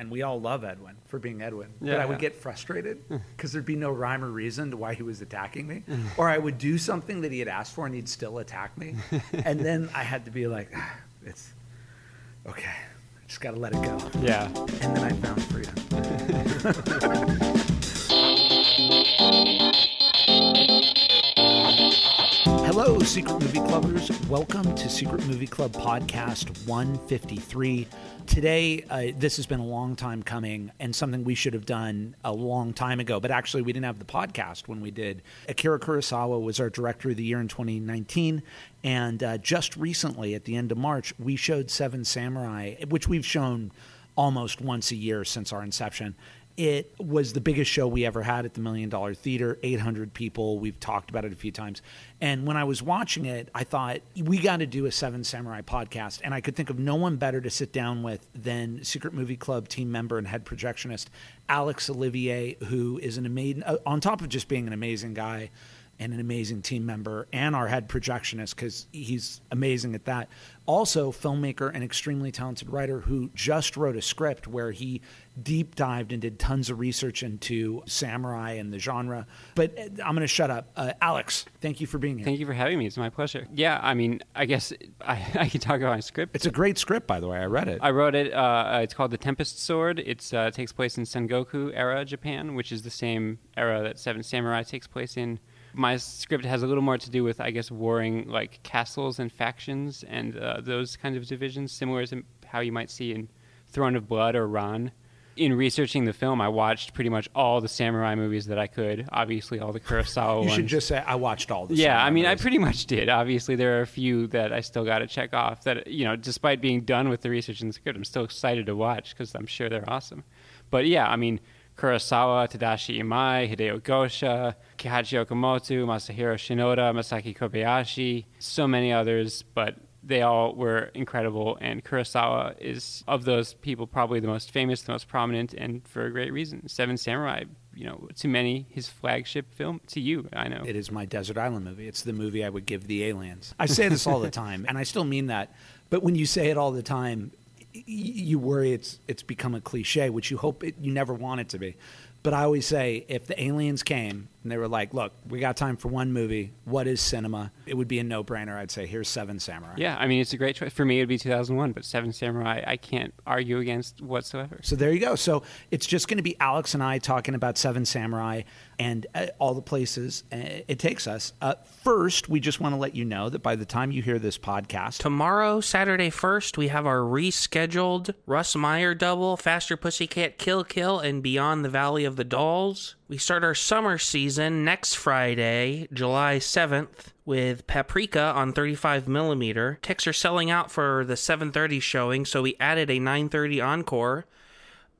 and we all love Edwin for being Edwin. Yeah, but I would yeah. get frustrated because there'd be no rhyme or reason to why he was attacking me, or I would do something that he had asked for and he'd still attack me, and then I had to be like, "Ah, it's okay. I just got to let it go. Yeah. And then I found freedom. Hello, Secret Movie Clubbers. Welcome to Secret Movie Club Podcast 153. Today, uh, this has been a long time coming and something we should have done a long time ago, but actually, we didn't have the podcast when we did. Akira Kurosawa was our director of the year in 2019. And uh, just recently, at the end of March, we showed Seven Samurai, which we've shown almost once a year since our inception. It was the biggest show we ever had at the Million Dollar Theater, 800 people. We've talked about it a few times. And when I was watching it, I thought, we got to do a Seven Samurai podcast. And I could think of no one better to sit down with than Secret Movie Club team member and head projectionist Alex Olivier, who is an amazing, uh, on top of just being an amazing guy and an amazing team member and our head projectionist because he's amazing at that. Also, filmmaker and extremely talented writer who just wrote a script where he deep dived and did tons of research into samurai and the genre. But uh, I'm going to shut up. Uh, Alex, thank you for being here. Thank you for having me. It's my pleasure. Yeah, I mean, I guess I, I can talk about my script. It's a great script, by the way. I read it. I wrote it. Uh, it's called The Tempest Sword. It uh, takes place in Sengoku era Japan, which is the same era that Seven Samurai takes place in. My script has a little more to do with, I guess, warring like castles and factions and uh, those kinds of divisions, similar to how you might see in Throne of Blood or Ran. In researching the film, I watched pretty much all the samurai movies that I could. Obviously, all the Kurosawa you ones. should just say I watched all the. Yeah, I mean, I pretty much did. Obviously, there are a few that I still got to check off. That you know, despite being done with the research and the script, I'm still excited to watch because I'm sure they're awesome. But yeah, I mean, Kurosawa, Tadashi Imai, Hideo Gosha, Kihachi Okamoto, Masahiro Shinoda, Masaki Kobayashi, so many others, but they all were incredible. And Kurosawa is, of those people, probably the most famous, the most prominent, and for a great reason. Seven Samurai, you know, to many, his flagship film. To you, I know. It is my desert island movie. It's the movie I would give the aliens. I say this all the time, and I still mean that. But when you say it all the time, you worry it's it's become a cliche, which you hope it, you never want it to be. But I always say, if the aliens came and they were like, "Look, we got time for one movie. What is cinema?" It would be a no-brainer. I'd say, "Here's Seven Samurai." Yeah, I mean, it's a great choice. For me, it would be 2001, but Seven Samurai, I can't argue against whatsoever. So there you go. So it's just going to be Alex and I talking about Seven Samurai and uh, all the places uh, it takes us. Uh, first, we just want to let you know that by the time you hear this podcast, Tomorrow, Saturday 1st, we have our rescheduled Russ Meyer double, Faster Pussycat Kill Kill, and Beyond the Valley of the Dolls. We start our summer season next Friday, July 7th, with Paprika on 35 millimeter. Tickets are selling out for the 7:30 showing, so we added a 9:30 encore,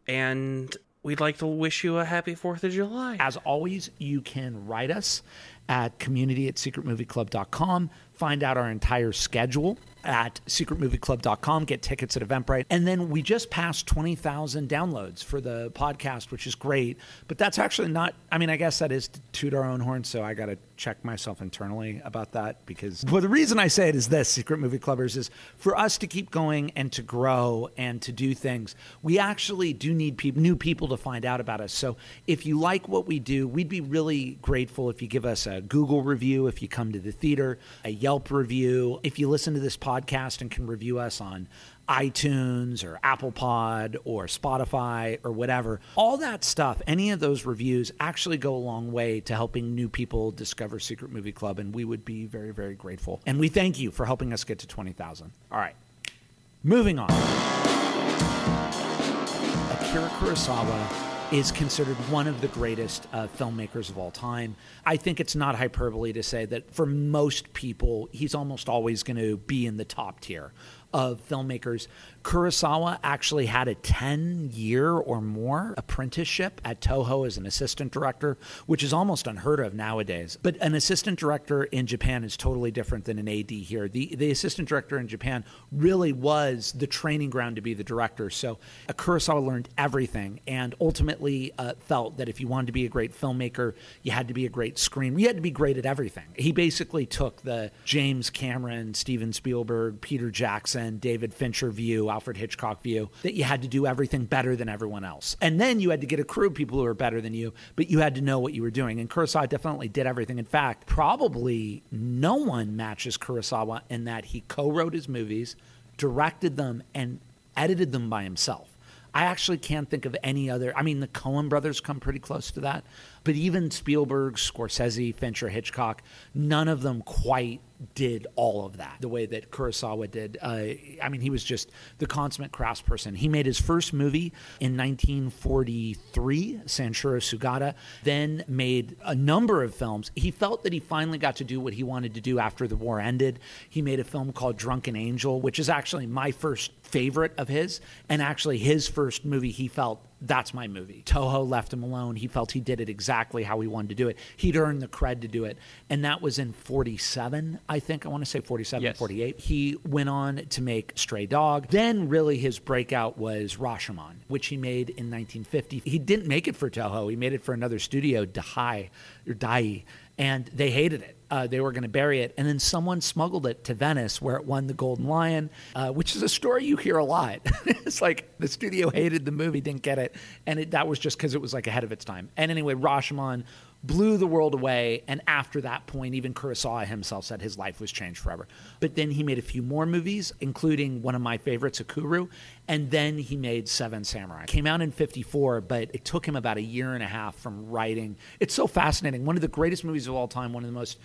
and we'd like to wish you a happy 4th of July. As always, you can write us at community at secretmovieclub.com. Find out our entire schedule at secretmovieclub.com. Get tickets at Eventbrite. And then we just passed 20,000 downloads for the podcast, which is great. But that's actually not, I mean, I guess that is to toot our own horn. So I got to check myself internally about that because, well, the reason I say it is this Secret Movie Clubbers is for us to keep going and to grow and to do things, we actually do need peop new people to find out about us. So if you like what we do, we'd be really grateful if you give us a Google review, if you come to the theater, a Yelp review, if you listen to this podcast and can review us on iTunes or Apple Pod or Spotify or whatever. All that stuff, any of those reviews actually go a long way to helping new people discover Secret Movie Club, and we would be very, very grateful. And we thank you for helping us get to 20,000. All right, moving on. Akira Kurosawa is considered one of the greatest uh, filmmakers of all time. I think it's not hyperbole to say that for most people, he's almost always going to be in the top tier of filmmakers. Kurosawa actually had a 10 year or more apprenticeship at Toho as an assistant director, which is almost unheard of nowadays. But an assistant director in Japan is totally different than an AD here. The, the assistant director in Japan really was the training ground to be the director. So uh, Kurosawa learned everything and ultimately uh, felt that if you wanted to be a great filmmaker, you had to be a great screen. You had to be great at everything. He basically took the James Cameron, Steven Spielberg, Peter Jackson, David Fincher view Alfred Hitchcock view, that you had to do everything better than everyone else. And then you had to get a crew of people who were better than you, but you had to know what you were doing. And Kurosawa definitely did everything. In fact, probably no one matches Kurosawa in that he co wrote his movies, directed them, and edited them by himself. I actually can't think of any other. I mean, the Coen brothers come pretty close to that, but even Spielberg, Scorsese, Fincher, Hitchcock, none of them quite did all of that the way that Kurosawa did. Uh, I mean, he was just the consummate craftsperson. He made his first movie in 1943, Sanshiro Sugata, then made a number of films. He felt that he finally got to do what he wanted to do after the war ended. He made a film called Drunken Angel, which is actually my first favorite of his, and actually his first movie he felt that's my movie. Toho left him alone. He felt he did it exactly how he wanted to do it. He'd earned the cred to do it. And that was in 47, I think. I want to say 47, Yes. 48. He went on to make Stray Dog. Then, really, his breakout was Rashomon, which he made in 1950. He didn't make it for Toho, he made it for another studio, Dai, or Dai, and they hated it. Uh, they were going to bury it, and then someone smuggled it to Venice, where it won the Golden Lion, uh, which is a story you hear a lot. it's like the studio hated the movie, didn't get it, and it, that was just because it was like ahead of its time. And anyway, Rashomon blew the world away, and after that point, even Kurosawa himself said his life was changed forever. But then he made a few more movies, including one of my favorites, Ikiru, and then he made Seven Samurai. Came out in '54, but it took him about a year and a half from writing. It's so fascinating. One of the greatest movies of all time. One of the most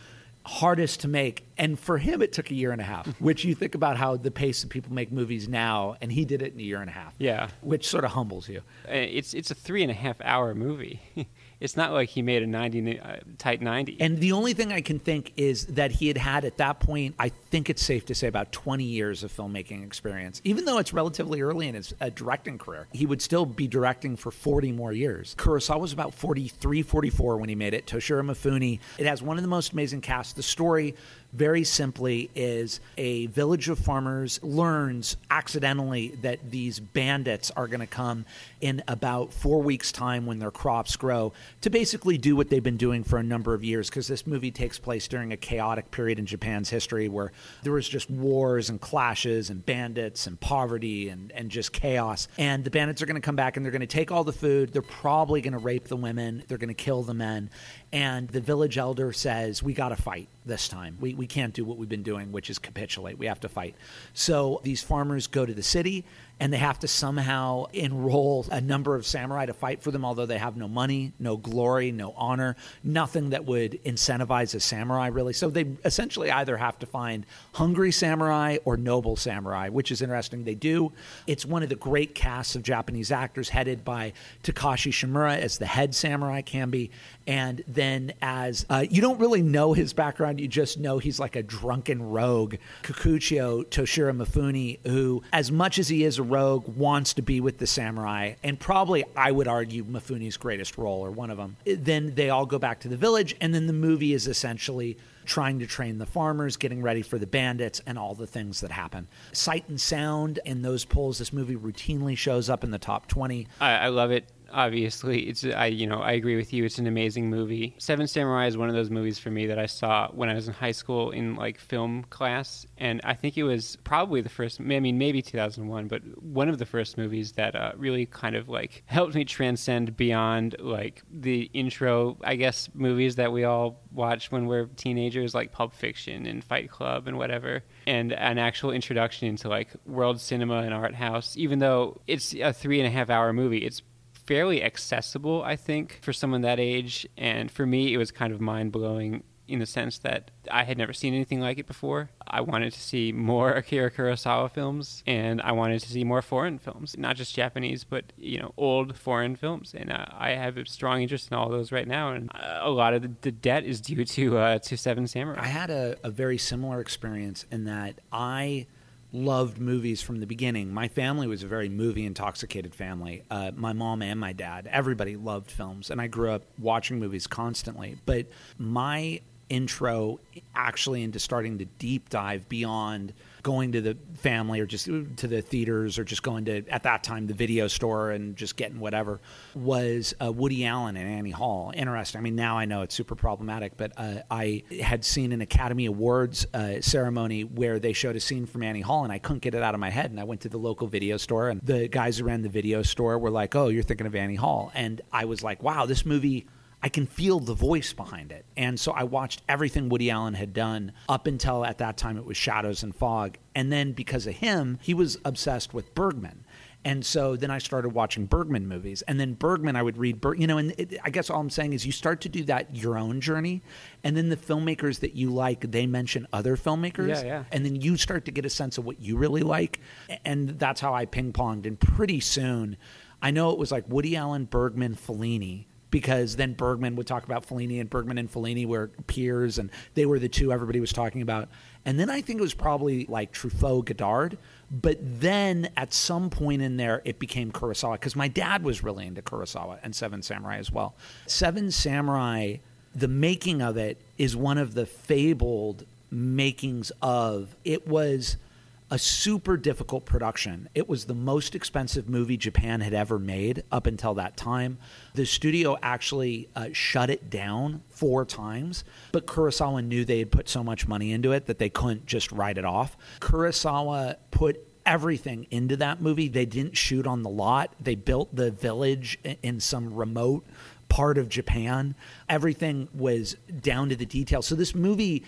hardest to make. And for him, it took a year and a half, which you think about how the pace that people make movies now, and he did it in a year and a half. Yeah. Which sort of humbles you. Uh, It's it's a three and a half hour movie. it's not like he made a ninety uh, tight ninety. And the only thing I can think is that he had had at that point, I think it's safe to say about 20 years of filmmaking experience. Even though it's relatively early in his uh, directing career, he would still be directing for 40 more years. Kurosawa was about 43, 44 when he made it. Toshiro Mifune. It has one of the most amazing casts. The story very simply is a village of farmers learns accidentally that these bandits are going to come in about four weeks time when their crops grow to basically do what they've been doing for a number of years because this movie takes place during a chaotic period in japan's history where there was just wars and clashes and bandits and poverty and, and just chaos. And the bandits are going to come back and they're going to take all the food. They're probably going to rape the women. They're going to kill the men and the village elder says we got to fight this time. We, we can't do what we've been doing which is capitulate. We have to fight. So these farmers go to the city and they have to somehow enroll a number of samurai to fight for them, although they have no money, no glory, no honor, nothing that would incentivize a samurai, really. So they essentially either have to find hungry samurai or noble samurai, which is interesting. They do. It's one of the great casts of Japanese actors, headed by Takashi Shimura as the head samurai Kambei. And then, as uh, you don't really know his background, you just know he's like a drunken rogue, Kikuchiyo Toshiro Mifune, who, as much as he is a rogue, wants to be with the samurai, and probably, I would argue, Mifune's greatest role, or one of them. Then they all go back to the village, and then the movie is essentially trying to train the farmers, getting ready for the bandits, and all the things that happen. Sight and sound in those polls, this movie routinely shows up in the top 20. I, I love it. Obviously, it's I you know I agree with you. It's an amazing movie. Seven Samurai is one of those movies for me that I saw when I was in high school in like film class, and I think it was probably the first. I mean, maybe 2001, but one of the first movies that uh, really kind of like helped me transcend beyond like the intro, I guess, movies that we all watch when we're teenagers, like Pulp Fiction and Fight Club and whatever, and an actual introduction into like world cinema and art house. Even though it's a three and a half hour movie, it's fairly accessible, I think, for someone that age. And for me, it was kind of mind blowing in the sense that I had never seen anything like it before. I wanted to see more Akira Kurosawa films, and I wanted to see more foreign films, not just Japanese, but you know, old foreign films. And uh, I have a strong interest in all those right now. And uh, a lot of the, the debt is due to uh, to Seven Samurai. I had a, a very similar experience in that I loved movies from the beginning. My family was a very movie intoxicated family. Uh, my mom and my dad, everybody loved films, and I grew up watching movies constantly. But my intro actually into starting to deep dive beyond going to the family or just to the theaters or just going to at that time the video store and just getting whatever was uh, Woody Allen and Annie Hall. Interesting. I mean, now I know it's super problematic, but uh, I had seen an Academy Awards uh, ceremony where they showed a scene from Annie Hall, and I couldn't get it out of my head. And I went to the local video store, and the guys ran the video store were like, "Oh, you're thinking of Annie Hall," and I was like, "Wow, this movie." I can feel the voice behind it. And so I watched everything Woody Allen had done up until at that time it was Shadows and Fog. And then because of him, he was obsessed with Bergman. And so then I started watching Bergman movies. And then Bergman, I would read, Ber- you know, and it, I guess all I'm saying is you start to do that your own journey. And then the filmmakers that you like, they mention other filmmakers. Yeah, yeah. And then you start to get a sense of what you really like. And that's how I ping ponged. And pretty soon, I know it was like Woody Allen, Bergman, Fellini because then Bergman would talk about Fellini, and Bergman and Fellini were peers, and they were the two everybody was talking about. And then I think it was probably like Truffaut, Godard. But then at some point in there, it became Kurosawa because my dad was really into Kurosawa and Seven Samurai as well. Seven Samurai, the making of it is one of the fabled makings of. It was a super difficult production. It was the most expensive movie Japan had ever made up until that time. The studio actually uh, shut it down four times, but Kurosawa knew they had put so much money into it that they couldn't just write it off. Kurosawa put everything into that movie. They didn't shoot on the lot, they built the village in some remote part of Japan. Everything was down to the detail. So this movie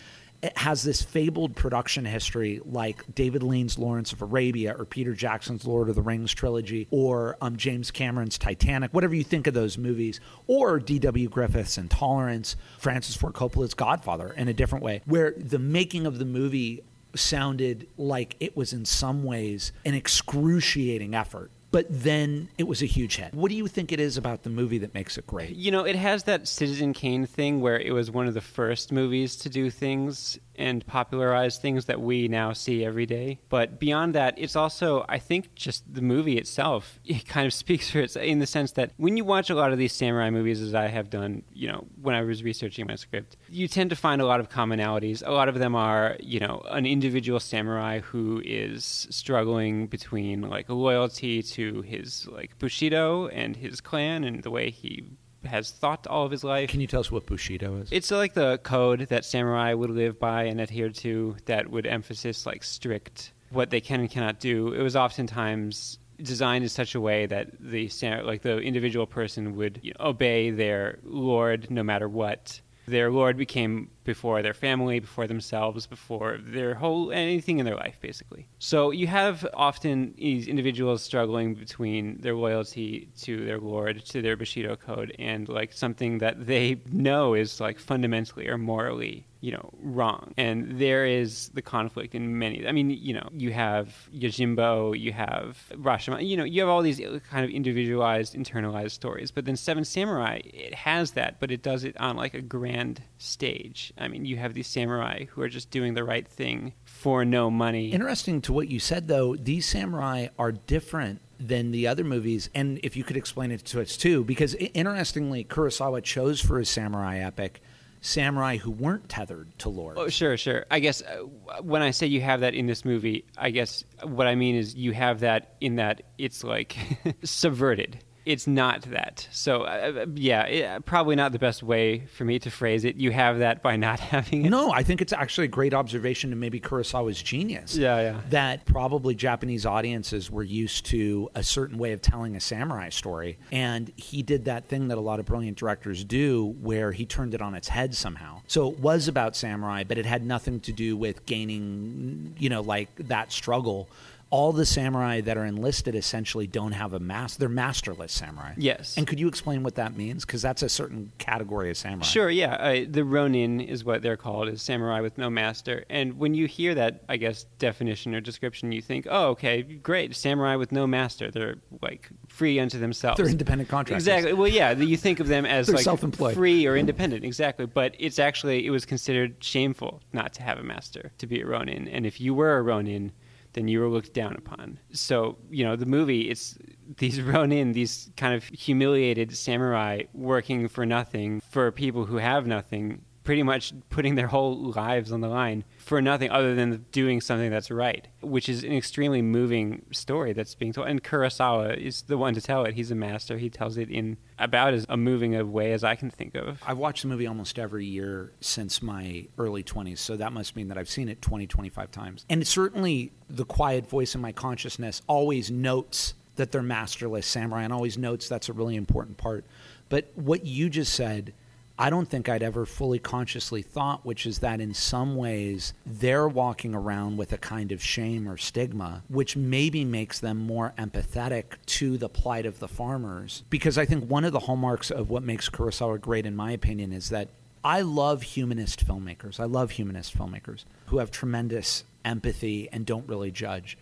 has this fabled production history like David Lean's Lawrence of Arabia or Peter Jackson's Lord of the Rings trilogy or um, James Cameron's Titanic, whatever you think of those movies, or D.W. Griffith's Intolerance, Francis Ford Coppola's Godfather in a different way, where the making of the movie sounded like it was in some ways an excruciating effort but then it was a huge hit. What do you think it is about the movie that makes it great? You know, it has that Citizen Kane thing where it was one of the first movies to do things and popularize things that we now see every day. But beyond that, it's also, I think, just the movie itself. It kind of speaks for itself in the sense that when you watch a lot of these samurai movies, as I have done, you know, when I was researching my script, you tend to find a lot of commonalities. A lot of them are, you know, an individual samurai who is struggling between like loyalty to his like Bushido and his clan and the way he has thought all of his life. Can you tell us what Bushido is? It's like the code that samurai would live by and adhere to that would emphasize like strict what they can and cannot do. It was oftentimes designed in such a way that the like the individual person would you know, obey their lord no matter what. Their lord became before their family, before themselves, before their whole anything in their life, basically. So you have often these individuals struggling between their loyalty to their lord, to their Bushido code, and like something that they know is like fundamentally or morally you know wrong and there is the conflict in many i mean you know you have yojimbo you have rashomon you know you have all these kind of individualized internalized stories but then seven samurai it has that but it does it on like a grand stage I mean, you have these samurai who are just doing the right thing for no money. Interesting to what you said, though, these samurai are different than the other movies. And if you could explain it to us, too, because interestingly, Kurosawa chose for his samurai epic samurai who weren't tethered to lords. Oh, sure, sure. I guess uh, when I say you have that in this movie, I guess what I mean is you have that in that it's like subverted it's not that. So uh, uh yeah, it, uh, probably not the best way for me to phrase it. You have that by not having it. No, I think it's actually a great observation and maybe Kurosawa's genius. Yeah, yeah. That probably Japanese audiences were used to a certain way of telling a samurai story, and he did that thing that a lot of brilliant directors do, where he turned it on its head somehow. So it was about samurai, but it had nothing to do with gaining, you know, like that struggle all the samurai that are enlisted essentially don't have a master. They're masterless samurai. Yes. And could you explain what that means? Because that's a certain category of samurai. Sure. Yeah. Uh, the ronin is what they're called, is samurai with no master. And when you hear that, I guess definition or description, you think, oh, okay, great, samurai with no master. They're like free unto themselves. They're independent contractors. Exactly. Well, yeah. You think of them as like self-employed. free or independent. Exactly. But it's actually it was considered shameful not to have a master to be a ronin. And if you were a ronin then you were looked down upon. So, you know, the movie, it's these Ronin, these kind of humiliated samurai working for nothing for people who have nothing, pretty much putting their whole lives on the line for nothing other than doing something that's right, which is an extremely moving story that's being told. And Kurosawa is the one to tell it. He's a master. He tells it in about as a moving a way as I can think of. I've watched the movie almost every year since my early 20s, so that must mean that I've seen it 20, 25 times. And certainly the quiet voice in my consciousness always notes that they're masterless samurai and always notes that's a really important part. But what you just said I don't think I'd ever fully consciously thought, which is that in some ways they're walking around with a kind of shame or stigma, which maybe makes them more empathetic to the plight of the farmers. Because I think one of the hallmarks of what makes Kurosawa great, in my opinion, is that I love humanist filmmakers. I love humanist filmmakers who have tremendous empathy and don't really judge.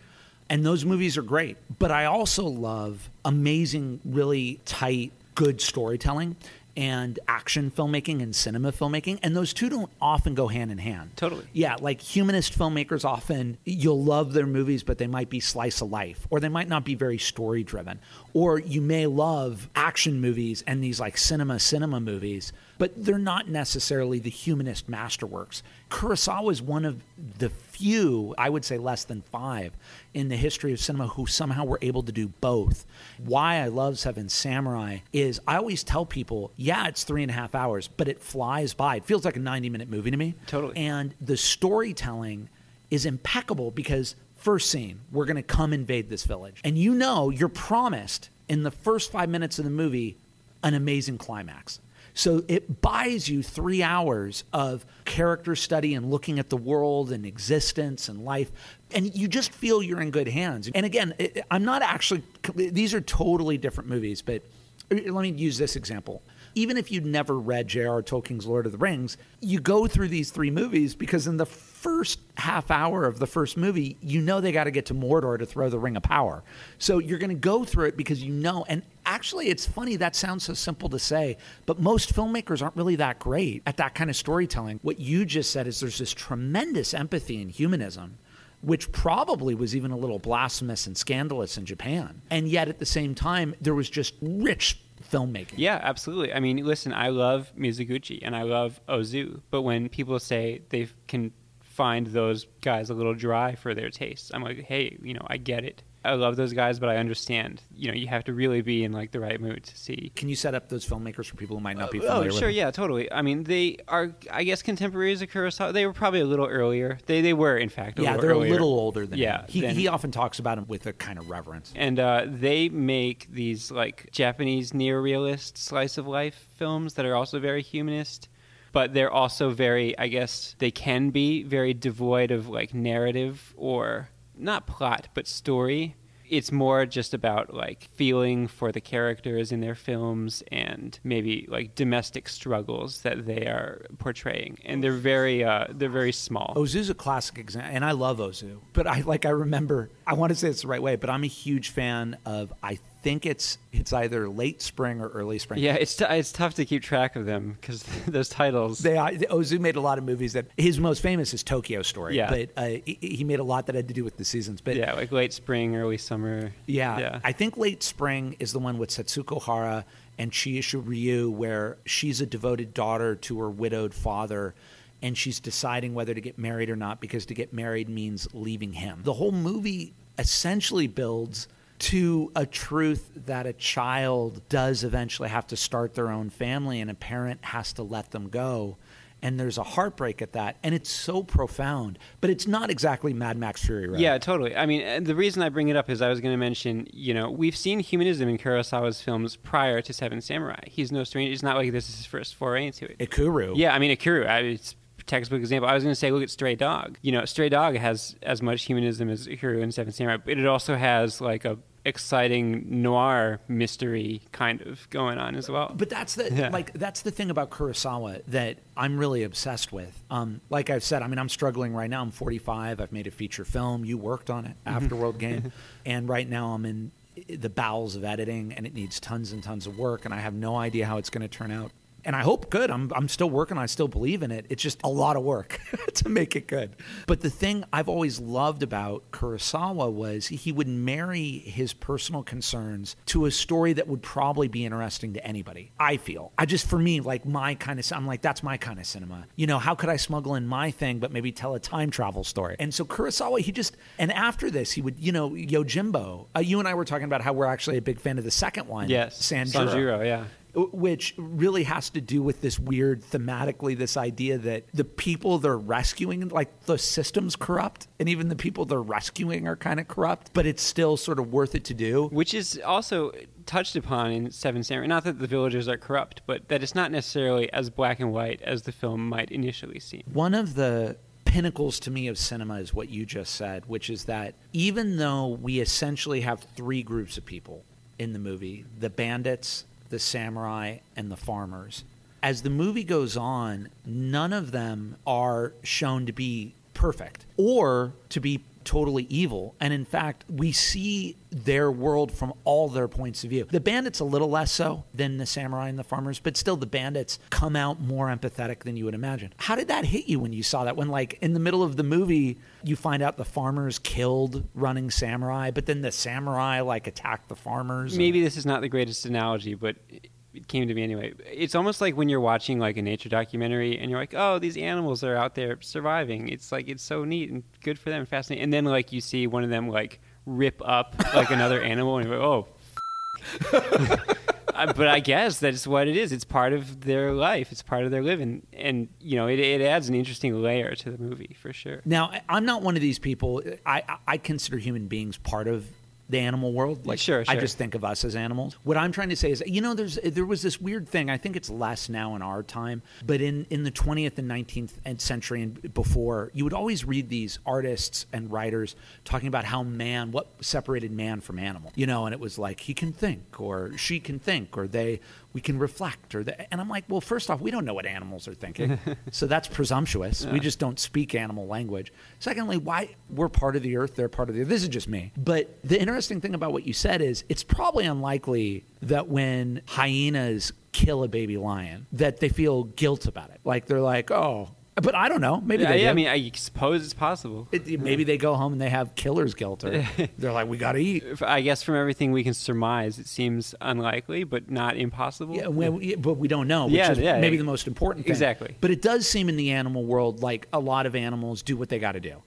And those movies are great. But I also love amazing, really tight, good storytelling and action filmmaking and cinema filmmaking and those two don't often go hand in hand. Totally. yeah like humanist filmmakers often you'll love their movies but they might be slice of life or they might not be very story driven or you may love action movies and these like cinema cinema movies but they're not necessarily the humanist masterworks. Kurosawa is one of the few i would say less than five in the history of cinema who somehow were able to do both. Why i love seven samurai is i always tell people yeah it's three and a half hours but it flies by. It feels like a 90 minute movie to me. Totally. and the storytelling is impeccable because first scene we're going to come invade this village. And you know you're promised in the first five minutes of the movie an amazing climax so it buys you three hours of character study and looking at the world and existence and life and you just feel you're in good hands and again i'm not actually these are totally different movies but uh, let me use this example even if you'd never read J.R. Tolkien's Lord of the Rings, you go through these three movies because in the first half hour of the first movie, you know they got to get to Mordor to throw the Ring of Power. So you're going to go through it because you know. And actually, it's funny, that sounds so simple to say, but most filmmakers aren't really that great at that kind of storytelling. What you just said is there's this tremendous empathy and humanism which probably was even a little blasphemous and scandalous in Japan. And yet at the same time, there was just rich filmmaking. Yeah, absolutely. I mean, listen, I love Mizoguchi and I love Ozu, but when people say they can find those guys a little dry for their tastes, I'm like, hey, you know, I get it. I love those guys, but I understand. You know, you have to really be in like the right mood to see. Can you set up those filmmakers for people who might not be Oh, familiar with sure, them? yeah, totally. I mean, they are, I guess, contemporaries of Kurosawa. They were probably a little earlier. They they were, in fact, a Yeah, they're earlier. a little older than Yeah, him. He, than- he often talks about him with a kind of reverence. and uh, they make these like Japanese neorealist slice of life films that are also very humanist, but they're also very, I guess, they can be very devoid of like narrative or not plot, but story. It's more just about like feeling for the characters in their films and maybe like domestic struggles that they are portraying, and they're very, uh, they're very small. Ozu's a classic example, and I love Ozu. But I like I remember. I want to say it's the right way, but I'm a huge fan of. I think it's it's either late spring or early spring. Yeah, it's t- it's tough to keep track of them because those titles. They, I- Ozu made a lot of movies that his most famous is Tokyo Story. Yeah. but uh, he, he made a lot that had to do with the seasons. But yeah, like late spring, early summer. Yeah, yeah. I think late spring is the one with Setsuko Hara and Chishu Ryu, where she's a devoted daughter to her widowed father, and she's deciding whether to get married or not because to get married means leaving him. The whole movie essentially builds to a truth that a child does eventually have to start their own family, and a parent has to let them go. And there's a heartbreak at that, and it's so profound, but it's not exactly Mad Max Fury Road. Yeah, totally. I mean, the reason I bring it up is I was going to mention, you know, we've seen humanism in Kurosawa's films prior to Seven Samurai. He's no stranger. It's not like this is his first foray into it. Ikiru. Yeah, I mean, Ikiru, I, it's textbook example. I was going to say, look at Stray Dog. You know, Stray Dog has as much humanism as Ikiru in Seven Samurai, but it also has like a exciting noir mystery kind of going on as well. But that's the Yeah. like that's the thing about Kurosawa that I'm really obsessed with. Um, like I've said, I mean, I'm struggling right now. I'm 45. I've made a feature film. You worked on it, Mm-hmm. Afterworld Game, and right now I'm in the bowels of editing, and it needs tons and tons of work, and I have no idea how it's going to turn out. And I hope good. I'm I'm still working. I still believe in it. It's just a lot of work to make it good. But the thing I've always loved about Kurosawa was he would marry his personal concerns to a story that would probably be interesting to anybody. I feel. I just for me like my kind of I'm like that's my kind of cinema. You know, how could I smuggle in my thing but maybe tell a time travel story? And so Kurosawa he just and after this he would, you know, Yojimbo. Uh, you and I were talking about how we're actually a big fan of the second one. Yes, Sanjuro. Sanjuro, yeah. Which really has to do with this weird thematically, this idea that the people they're rescuing, like the system's corrupt, and even the people they're rescuing are kind of corrupt, but it's still sort of worth it to do. Which is also touched upon in Seven Samurai. Not that the villagers are corrupt, but that it's not necessarily as black and white as the film might initially seem. One of the pinnacles to me of cinema is what you just said, which is that even though we essentially have three groups of people in the movie the bandits, the samurai, and the farmers as the movie goes on, none of them are shown to be perfect or to be totally evil. And in fact, we see their world from all their points of view. The bandits a little less so than the samurai and the farmers, but still the bandits come out more empathetic than you would imagine. How did that hit you when you saw that? When like in the middle of the movie, you find out the farmers killed running samurai, but then the samurai like attacked the farmers. Maybe this is not the greatest analogy, but it came to me anyway. It's almost like when you're watching like a nature documentary and you're like, oh, these animals are out there surviving. It's like it's so neat and good for them, fascinating. And then like you see one of them like rip up like another animal and oh. but I guess that's what it is. It's part of their life. It's part of their living, and you know, it, it adds an interesting layer to the movie for sure. Now, I'm not one of these people. I I consider human beings part of the animal world. Like, sure, sure. I just think of us as animals. What I'm trying to say is, you know, there's there was this weird thing. I think it's less now in our time, but in in the 20th and 19th century and before, you would always read these artists and writers talking about how man, what separated man from animal. You know, and it was like he can think, or she can think, or they we can reflect or the, and i'm like well first off we don't know what animals are thinking. So that's presumptuous. Yeah. we just don't speak animal language. Secondly why we're part of the earth they're part of the earth. This is just me. But the interesting thing about what you said is it's probably unlikely that when hyenas kill a baby lion that they feel guilt about it. Like they're like oh but I don't know. Maybe yeah, they. Yeah. I mean, I suppose it's possible. It, maybe they go home and they have killer's guilt, or they're like, "We got to eat." I guess from everything we can surmise, it seems unlikely, but not impossible. Yeah, well, but we don't know. Which yeah, is yeah, maybe yeah. the most important thing. Exactly. But it does seem in the animal world like a lot of animals do what they got to do,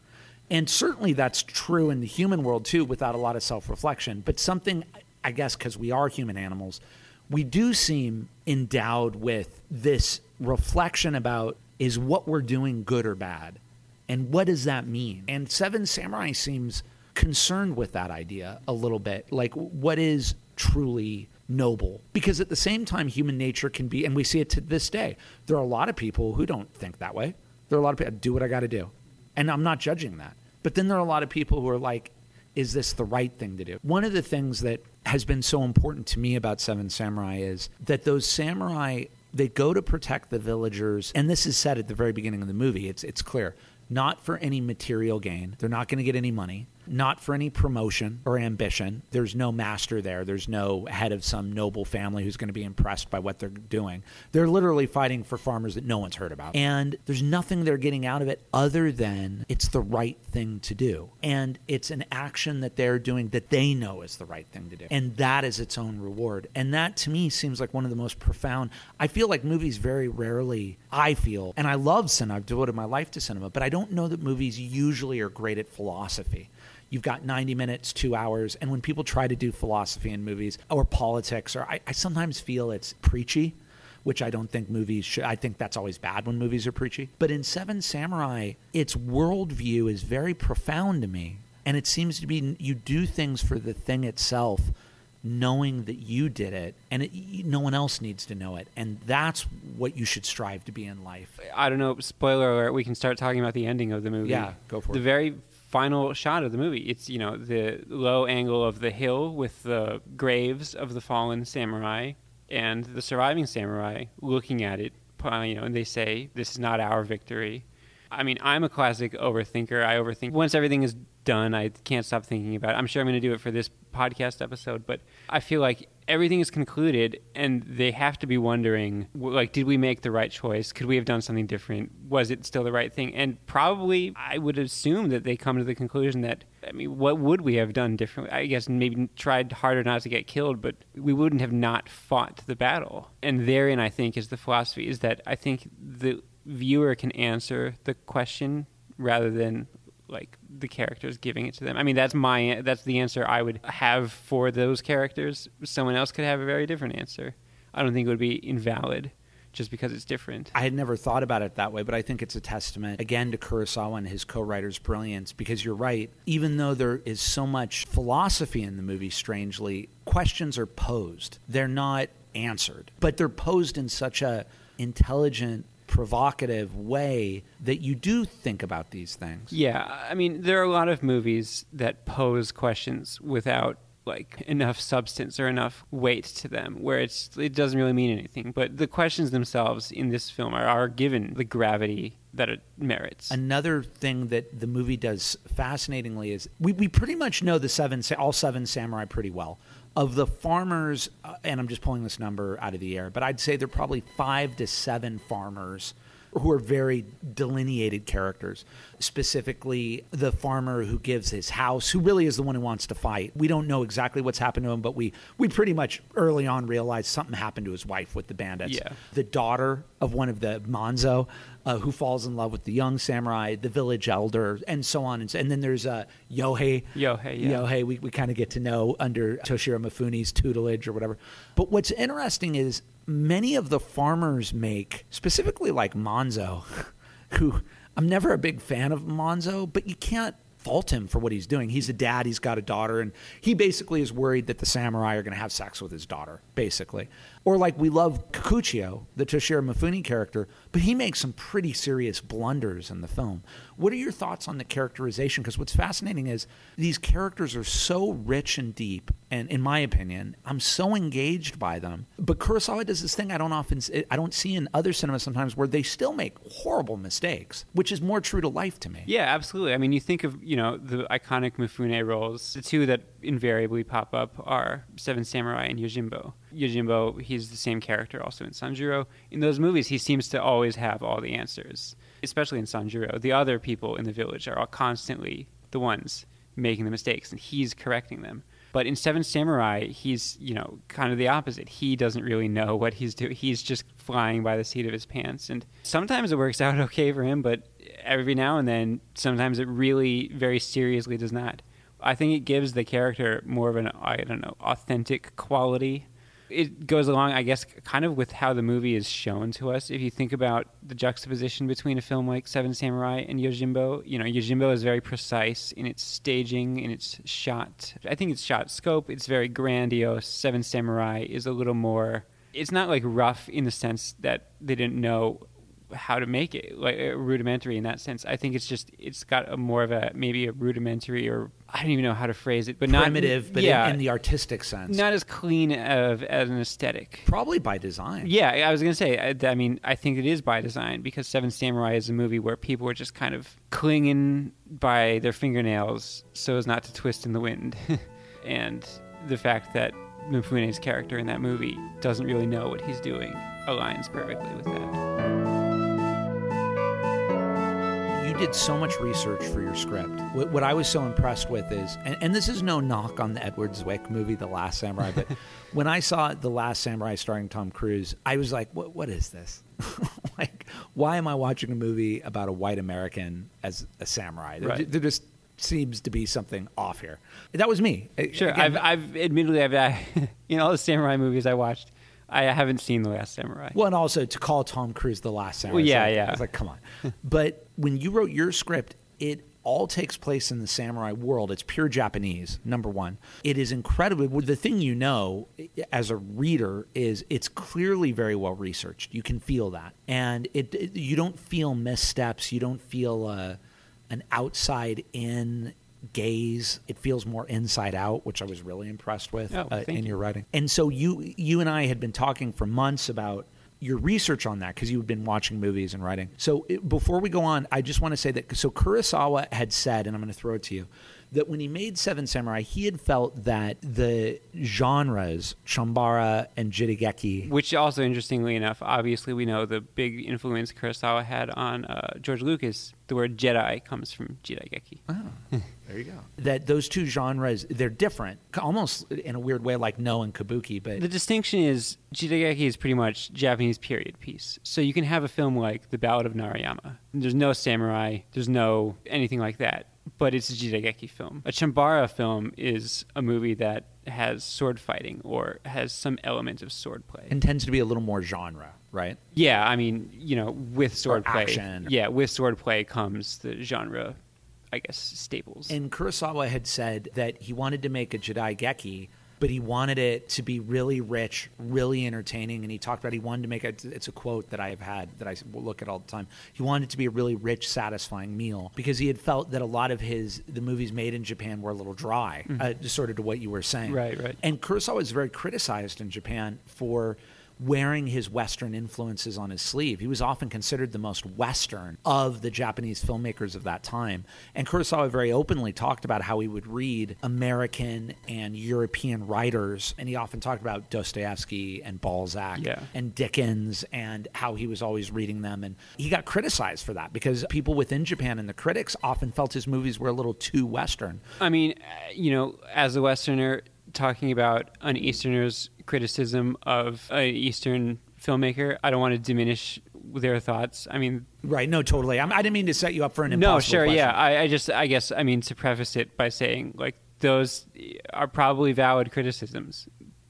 and certainly that's true in the human world too, without a lot of self-reflection. But something, I guess, because we are human animals, we do seem endowed with this reflection about is what we're doing good or bad? And what does that mean? And Seven Samurai seems concerned with that idea a little bit. Like, what is truly noble? Because at the same time, human nature can be, and we see it to this day, there are a lot of people who don't think that way. There are a lot of people, do what I got to do. And I'm not judging that. But then there are a lot of people who are like, is this the right thing to do? One of the things that has been so important to me about Seven Samurai is that those samurai they go to protect the villagers, and this is said at the very beginning of the movie. It's it's clear, not for any material gain. They're not going to get any money not for any promotion or ambition. There's no master there. There's no head of some noble family who's going to be impressed by what they're doing. They're literally fighting for farmers that no one's heard about. And there's nothing they're getting out of it other than it's the right thing to do. And it's an action that they're doing that they know is the right thing to do. And that is its own reward. And that to me seems like one of the most profound. I feel like movies very rarely, I feel, and I love cinema, I've devoted my life to cinema, but I don't know that movies usually are great at philosophy you've got 90 minutes, two hours. And when people try to do philosophy in movies or politics, or I, I sometimes feel it's preachy, which I don't think movies should. I think that's always bad when movies are preachy. But in Seven Samurai, its worldview is very profound to me. And it seems to be you do things for the thing itself knowing that you did it and it, no one else needs to know it and that's what you should strive to be in life i don't know spoiler alert we can start talking about the ending of the movie yeah go for the it the very final shot of the movie. It's you know the low angle of the hill with the graves of the fallen samurai and the surviving samurai looking at it. Uh, you know, and they say, "This is not our victory." I mean, I'm a classic overthinker. I overthink. Once everything is done, I can't stop thinking about it. I'm sure I'm going to do it for this podcast episode, but I feel like everything is concluded and they have to be wondering like did we make the right choice? Could we have done something different? Was it still the right thing? And probably i would assume that they come to the conclusion that i mean what would we have done differently i guess maybe tried harder not to get killed but we wouldn't have not fought the battle. And therein i think is the philosophy is that i think the viewer can answer the question rather than like the characters giving it to them. I mean, that's my that's the answer I would have for those characters. Someone else could have a very different answer. I don't think it would be invalid just because it's different. I had never thought about it that way, but I think it's a testament again to Kurosawa and his co-writer's brilliance because you're right. Even though there is so much philosophy in the movie, strangely, questions are posed. They're not answered, but they're posed in such a intelligent provocative way that you do think about these things. Yeah, I mean, there are a lot of movies that pose questions without like enough substance or enough weight to them where it's it doesn't really mean anything. But the questions themselves in this film are, are given the gravity that it merits. Another thing that the movie does fascinatingly is we, we pretty much know the seven all seven samurai pretty well of the farmers, uh, and I'm just pulling this number out of the air, but I'd say there are probably five to seven farmers who are very delineated characters. Specifically, the farmer who gives his house, who really is the one who wants to fight. We don't know exactly what's happened to him, but we we pretty much early on realized something happened to his wife with the bandits. Yeah. The daughter of one of the Manzo, uh, who falls in love with the young samurai, the village elder, and so on. And, so, and then there's uh, Yohei. Yohei, yeah. Yohei, we, we kind of get to know under Toshiro Mifune's tutelage or whatever. But what's interesting is many of the farmers make, specifically like Monzo, who I'm never a big fan of Monzo, but you can't fault him for what he's doing. He's a dad, he's got a daughter, and he basically is worried that the samurai are going to have sex with his daughter, basically. Or like we love Kikuchiyo, the Toshiro Mifune character, but he makes some pretty serious blunders in the film. What are your thoughts on the characterization? Because what's fascinating is these characters are so rich and deep, and in my opinion, I'm so engaged by them. But Kurosawa does this thing I don't often, I don't see in other cinema sometimes, where they still make horrible mistakes, which is more true to life to me. Yeah, absolutely. I mean, you think of you know the iconic Mifune roles. The two that invariably pop up are Seven Samurai and Yojimbo. Yojimbo, he's the same character also in Sanjuro. In those movies, he seems to always have all the answers, especially in Sanjuro. The other people in the village are all constantly the ones making the mistakes, and he's correcting them. But in Seven Samurai, he's you know kind of the opposite. He doesn't really know what he's doing. He's just flying by the seat of his pants, and sometimes it works out okay for him, but every now and then, sometimes it really very seriously does not. I think it gives the character more of an I don't know authentic quality. It goes along, I guess, kind of with how the movie is shown to us. If you think about the juxtaposition between a film like Seven Samurai and Yojimbo, you know, Yojimbo is very precise in its staging, in its shot. I think it's shot scope. It's very grandiose. Seven Samurai is a little more. It's not like rough in the sense that they didn't know how to make it like uh, rudimentary in that sense. I think it's just it's got a more of a maybe a rudimentary or I don't even know how to phrase it, but primitive, not but yeah, in, in, the artistic sense, not as clean of as an aesthetic. Probably by design. Yeah, I was gonna say. I, I mean, I think it is by design because Seven Samurai is a movie where people are just kind of clinging by their fingernails so as not to twist in the wind, and the fact that Mifune's character in that movie doesn't really know what he's doing aligns perfectly with that did so much research for your script. What, what I was so impressed with is, and, and, this is no knock on the Edward Zwick movie, The Last Samurai, but when I saw The Last Samurai starring Tom Cruise, I was like, what, what is this? like, why am I watching a movie about a white American as a samurai? Right. There, there just seems to be something off here. That was me. Sure, Again, I've, I've admittedly, I've, I, in all the samurai movies I watched, I haven't seen The Last Samurai. Well, and also to call Tom Cruise The Last Samurai. Well, yeah, like, yeah. I was like, come on. but when you wrote your script, it all takes place in the samurai world. It's pure Japanese, number one. It is incredibly, the thing you know as a reader is it's clearly very well researched. You can feel that. And it, it you don't feel missteps. You don't feel uh, an outside in gaze. It feels more inside out, which I was really impressed with oh, uh, in you. your writing. And so you you and I had been talking for months about your research on that because you've been watching movies and writing. So it, before we go on, I just want to say that so Kurosawa had said, and I'm going to throw it to you, that when he made Seven Samurai, he had felt that the genres Chambara and Jidaigeki, Which also, interestingly enough, obviously we know the big influence Kurosawa had on uh, George Lucas. The word Jedi comes from Jidaigeki. there you go. That those two genres they're different, almost in a weird way, like Noh and Kabuki. But The distinction is Jidaigeki is pretty much Japanese period piece. So you can have a film like The Ballad of Narayama. There's no samurai, there's no anything like that, but it's a Jidaigeki film. A Chambara film is a movie that has sword fighting or has some element of sword play. and tends to be a little more genre, right? yeah, I mean, you know, with sword play. action. Yeah, with sword play comes the genre, I guess, staples. And Kurosawa had said that he wanted to make a Jidaigeki, but he wanted it to be really rich, really entertaining. And he talked about he wanted to make it. It's a quote that I have had that I look at all the time. He wanted it to be a really rich, satisfying meal because he had felt that a lot of his the movies made in Japan were a little dry, uh, just sort of to what you were saying. Right, right. And Kurosawa is very criticized in Japan for wearing his Western influences on his sleeve. He was often considered the most Western of the Japanese filmmakers of that time. And Kurosawa very openly talked about how he would read American and European writers. And he often talked about Dostoevsky and Balzac Yeah. and Dickens and how he was always reading them. And he got criticized for that because people within Japan and the critics often felt his movies were a little too Western. I mean, uh, you know, as a Westerner, talking about an Easterner's criticism of an Eastern filmmaker, I don't want to diminish their thoughts. I mean, Right. No, totally. I'm, I didn't mean to set you up for an impossible. no, sure, question. yeah. I, I just, I guess, I mean, to preface it by saying, like, those are probably valid criticisms.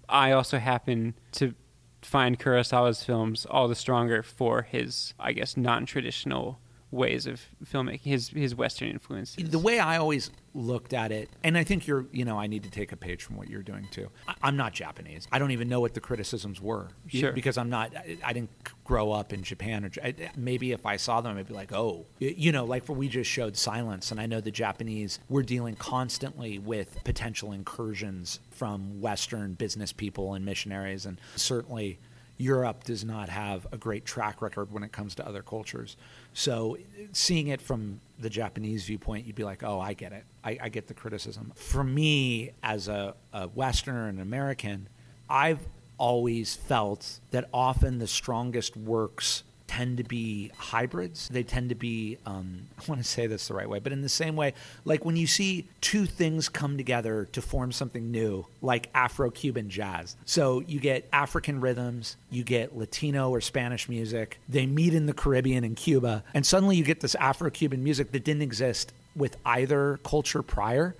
I also happen to find Kurosawa's films all the stronger for his, I guess, non-traditional ways of filmmaking, his his Western influences. the way I always looked at it, and I think you're, you know, I need to take a page from what you're doing too. I, I'm not Japanese. I don't even know what the criticisms were Sure. because I'm not. I, I didn't grow up in Japan, or I, maybe if I saw them, I'd be like, oh, you know, like for we just showed Silence, and I know the Japanese were dealing constantly with potential incursions from Western business people and missionaries, and certainly. Europe does not have a great track record when it comes to other cultures. So, seeing it from the Japanese viewpoint, you'd be like, oh, I get it. I, I get the criticism. For me, as a, a Westerner and American, I've always felt that often the strongest works tend to be hybrids. They tend to be, um, I want to say this the right way, but in the same way, like when you see two things come together to form something new, like Afro Cuban jazz. So you get African rhythms, you get Latino or Spanish music, they meet in the Caribbean and Cuba, and suddenly you get this Afro Cuban music that didn't exist with either culture prior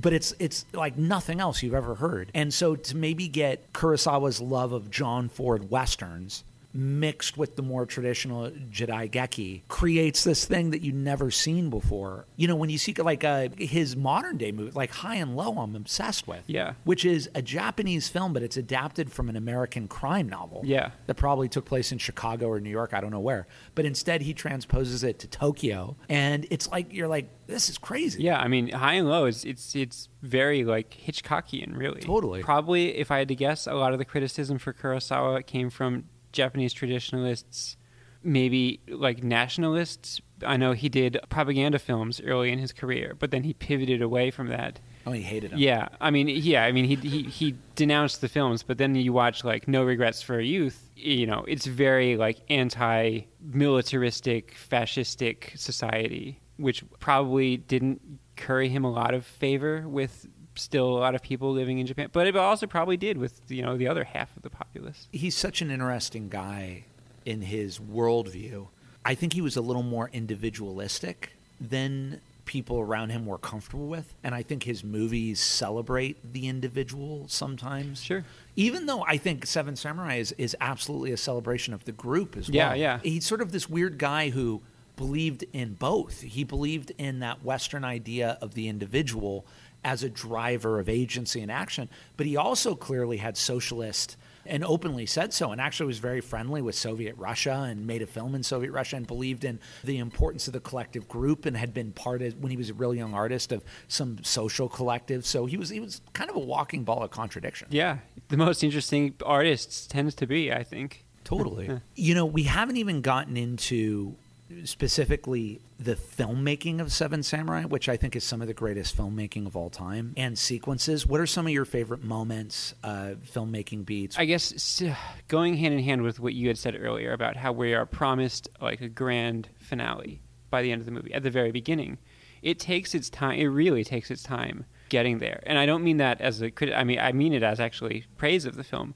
but it's it's like nothing else you've ever heard. And so to maybe get Kurosawa's love of John Ford westerns mixed with the more traditional Jidaigeki creates this thing that you've never seen before. You know, when you see like uh, his modern day movie, like High and Low, I'm obsessed with. Yeah. Which is a Japanese film, but it's adapted from an American crime novel. Yeah. That probably took place in Chicago or New York, I don't know where. But instead he transposes it to Tokyo. And it's like you're like, this is crazy. Yeah, I mean, high and low is it's it's very like Hitchcockian, really. Totally. Probably, if I had to guess, a lot of the criticism for Kurosawa came from Japanese traditionalists, maybe like nationalists. I know he did propaganda films early in his career, but then he pivoted away from that. Oh, he hated them. Yeah, I mean, yeah, I mean, he he he denounced the films, but then you watch like No Regrets for a Youth. You know, it's very like anti-militaristic, fascistic society, which probably didn't curry him a lot of favor with still a lot of people living in Japan, but it also probably did with you know the other half of the populace. He's such an interesting guy in his worldview. I think he was a little more individualistic than people around him were comfortable with. And I think his movies celebrate the individual sometimes. Sure. Even though I think Seven Samurai is, is absolutely a celebration of the group as Yeah, well. yeah. He's sort of this weird guy who believed in both. He believed in that Western idea of the individual as a driver of agency and action, but he also clearly had socialist and openly said so and actually was very friendly with Soviet Russia and made a film in Soviet Russia and believed in the importance of the collective group and had been part of when he was a real young artist of some social collective. So he was he was kind of a walking ball of contradiction. Yeah, the most interesting artists tends to be, I think. Totally. you know, we haven't even gotten into specifically the filmmaking of Seven Samurai, which I think is some of the greatest filmmaking of all time, and sequences. What are some of your favorite moments, uh, filmmaking beats? I guess going hand in hand with what you had said earlier about how we are promised like a grand finale by the end of the movie at the very beginning. It takes its time. It really takes its time getting there, and I don't mean that as a crit. I mean I mean it as actually praise of the film,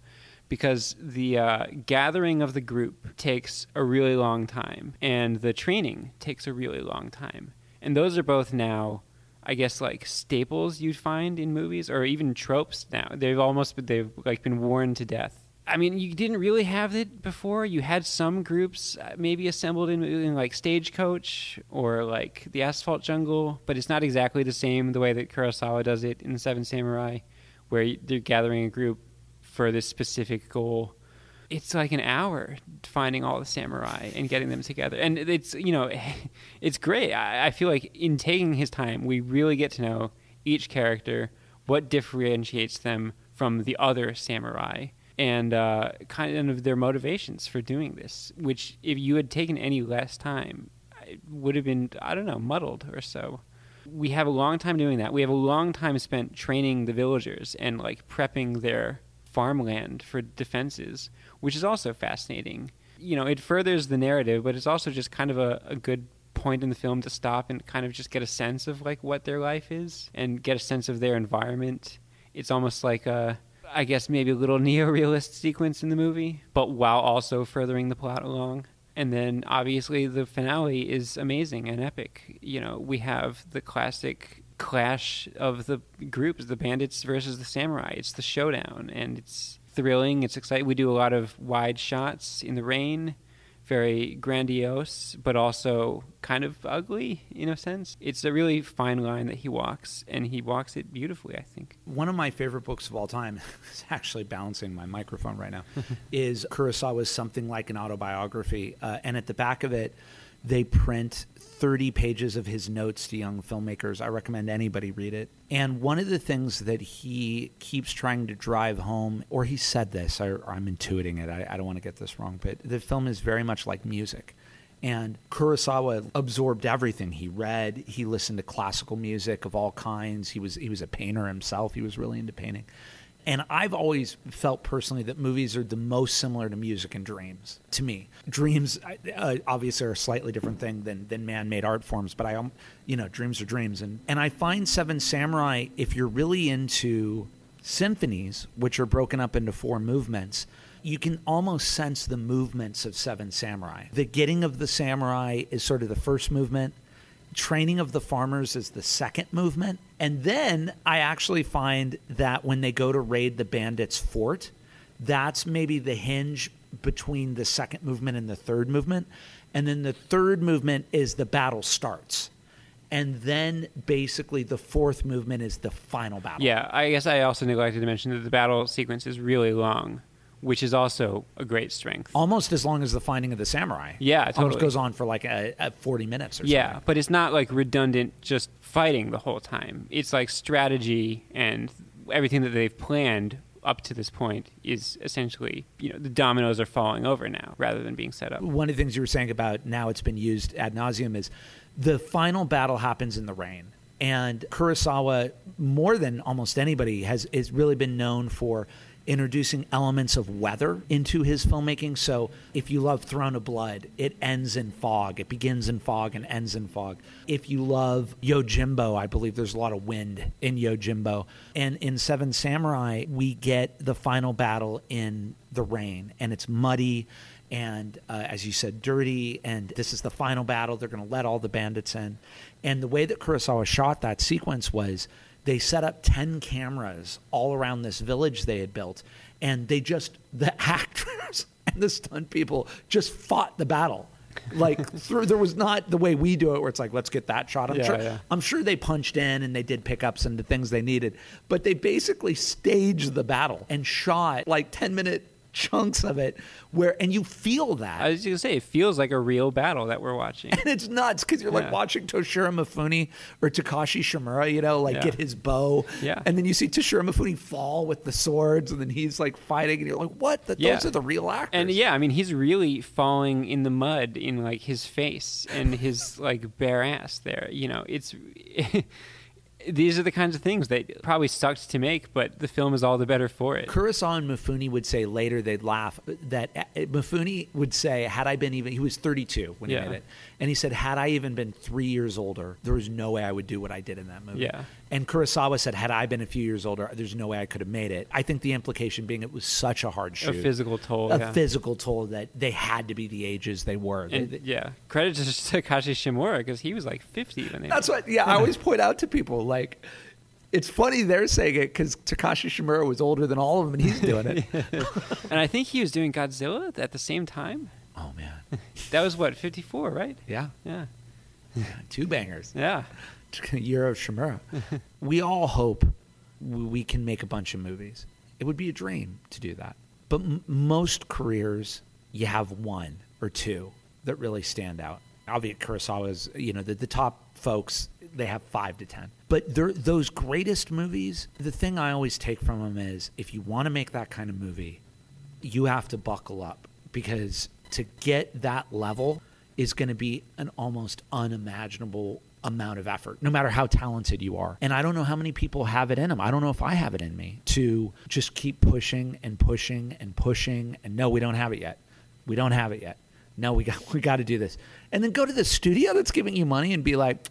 because the uh, gathering of the group takes a really long time, and the training takes a really long time, and those are both now I guess like staples you'd find in movies or even tropes now. They've almost been, they've like been worn to death. I mean, you didn't really have it before. You had some groups uh, maybe assembled in, in like Stagecoach or like the Asphalt Jungle, but it's not exactly the same the way that Kurosawa does it in Seven Samurai, where they're gathering a group for this specific goal. It's like an hour finding all the samurai and getting them together. And it's you know it's great. I, I, feel like in taking his time we really get to know each character what differentiates them from the other samurai and uh, kind of their motivations for doing this which if you had taken any less time it would have been i don't know muddled or so. We have a long time doing that. We have a long time spent training the villagers and like prepping their farmland for defenses, which is also fascinating. You know, it furthers the narrative, but it's also just kind of a, a good point in the film to stop and kind of just get a sense of like what their life is and get a sense of their environment. It's almost like a I guess maybe a little neo-realist sequence in the movie, but while also furthering the plot along. And then obviously the finale is amazing and epic. You know, we have the classic clash of the groups, the bandits versus the samurai. It's the showdown, and it's thrilling. It's exciting. We do a lot of wide shots in the rain, very grandiose, but also kind of ugly in a sense. It's a really fine line that he walks, and he walks it beautifully, I think. One of my favorite books of all time is actually balancing my microphone right now. is Kurosawa's Something Like an Autobiography, uh, and at the back of it, they print 30 pages of his notes to young filmmakers. I recommend anybody read it. And one of the things that he keeps trying to drive home, or he said this, I, am intuiting it, I, I don't want to get this wrong, but the film is very much like music. And Kurosawa absorbed everything. He read, he listened to classical music of all kinds. He was he was a painter himself. He was really into painting. And I've always felt personally that movies are the most similar to music and dreams to me. Dreams uh, obviously are a slightly different thing than, than man made art forms, but I, um, you know, dreams are dreams. And, and I find Seven Samurai, if you're really into symphonies, which are broken up into four movements, you can almost sense the movements of Seven Samurai. The getting of the samurai is sort of the first movement training of the farmers is the second movement. And then I actually find that when they go to raid the bandits' fort, that's maybe the hinge between the second movement and the third movement. And then the third movement is the battle starts. And then basically the fourth movement is the final battle. Yeah, I guess I also neglected to mention that the battle sequence is really long which is also a great strength. Almost as long as the finding of the samurai. Yeah, totally. Almost goes on for like a, a forty minutes or so. yeah, something. but it's not like redundant just fighting the whole time. It's like strategy and everything that they've planned up to this point is essentially, you know, the dominoes are falling over now rather than being set up. One of the things you were saying about now it's been used ad nauseum is the final battle happens in the rain. And Kurosawa, more than almost anybody, has, has really been known for introducing elements of weather into his filmmaking. So if you love Throne of Blood, it ends in fog. It begins in fog and ends in fog. If you love Yojimbo, I believe there's a lot of wind in Yojimbo. And in Seven Samurai, we get the final battle in the rain, and it's muddy and uh, as you said, dirty. And this is the final battle. They're going to let all the bandits in. And the way that Kurosawa shot that sequence was they set up 10 cameras all around this village they had built and they just the actors and the stunt people just fought the battle like through, there was not the way we do it where it's like let's get that shot i'm Yeah, sure yeah. i'm sure they punched in and they did pickups and the things they needed but they basically staged the battle and shot like 10 minute chunks of it where and you feel that I was to say, it feels like a real battle that we're watching. and it's nuts because you're like watching Toshiro Mifune or Takashi Shimura, you know, like Yeah. get his bow, Yeah. and then you see Toshiro Mifune fall with the swords, and then he's like fighting, and you're like, what? That Yeah. those are the real actors. And yeah, I mean, he's really falling in the mud in like his face and his like bare ass there. You know, it's these are the kinds of things that probably sucked to make, but the film is all the better for it. Kurosawa and Mifune would say later they'd laugh that uh, Mifune would say, had I been even, he was 32 when he Yeah. made it, and he said, had I even been three years older, there was no way I would do what I did in that movie. Yeah. And Kurosawa said, had I been a few years older, there's no way I could have made it. I think the implication being it was such a hard shoot. A physical toll. a yeah. physical toll that they had to be the ages they were. They- and they- yeah, credit to Takashi Shimura because he was like 50 when they. That's what. Yeah, I always point out to people like. Like it's funny they're saying it because Takashi Shimura was older than all of them, and he's doing it. And I think he was doing Godzilla at the same time. oh man, That was what 54, right? yeah, Yeah, two bangers. yeah. Year of Shimura. we all hope we can make a bunch of movies. It would be a dream to do that. But m- most careers, you have one or two that really stand out. Obviously, Kurosawa's, you know, the, the top folks, they have five to ten. But those greatest movies, the thing I always take from them is if you want to make that kind of movie, you have to buckle up because to get that level is going to be an almost unimaginable amount of effort, no matter how talented you are. And I don't know how many people have it in them. I don't know if I have it in me to just keep pushing and pushing and pushing. And no, we don't have it yet. We don't have it yet. No, we got we got to do this. And then go to the studio that's giving you money and be like,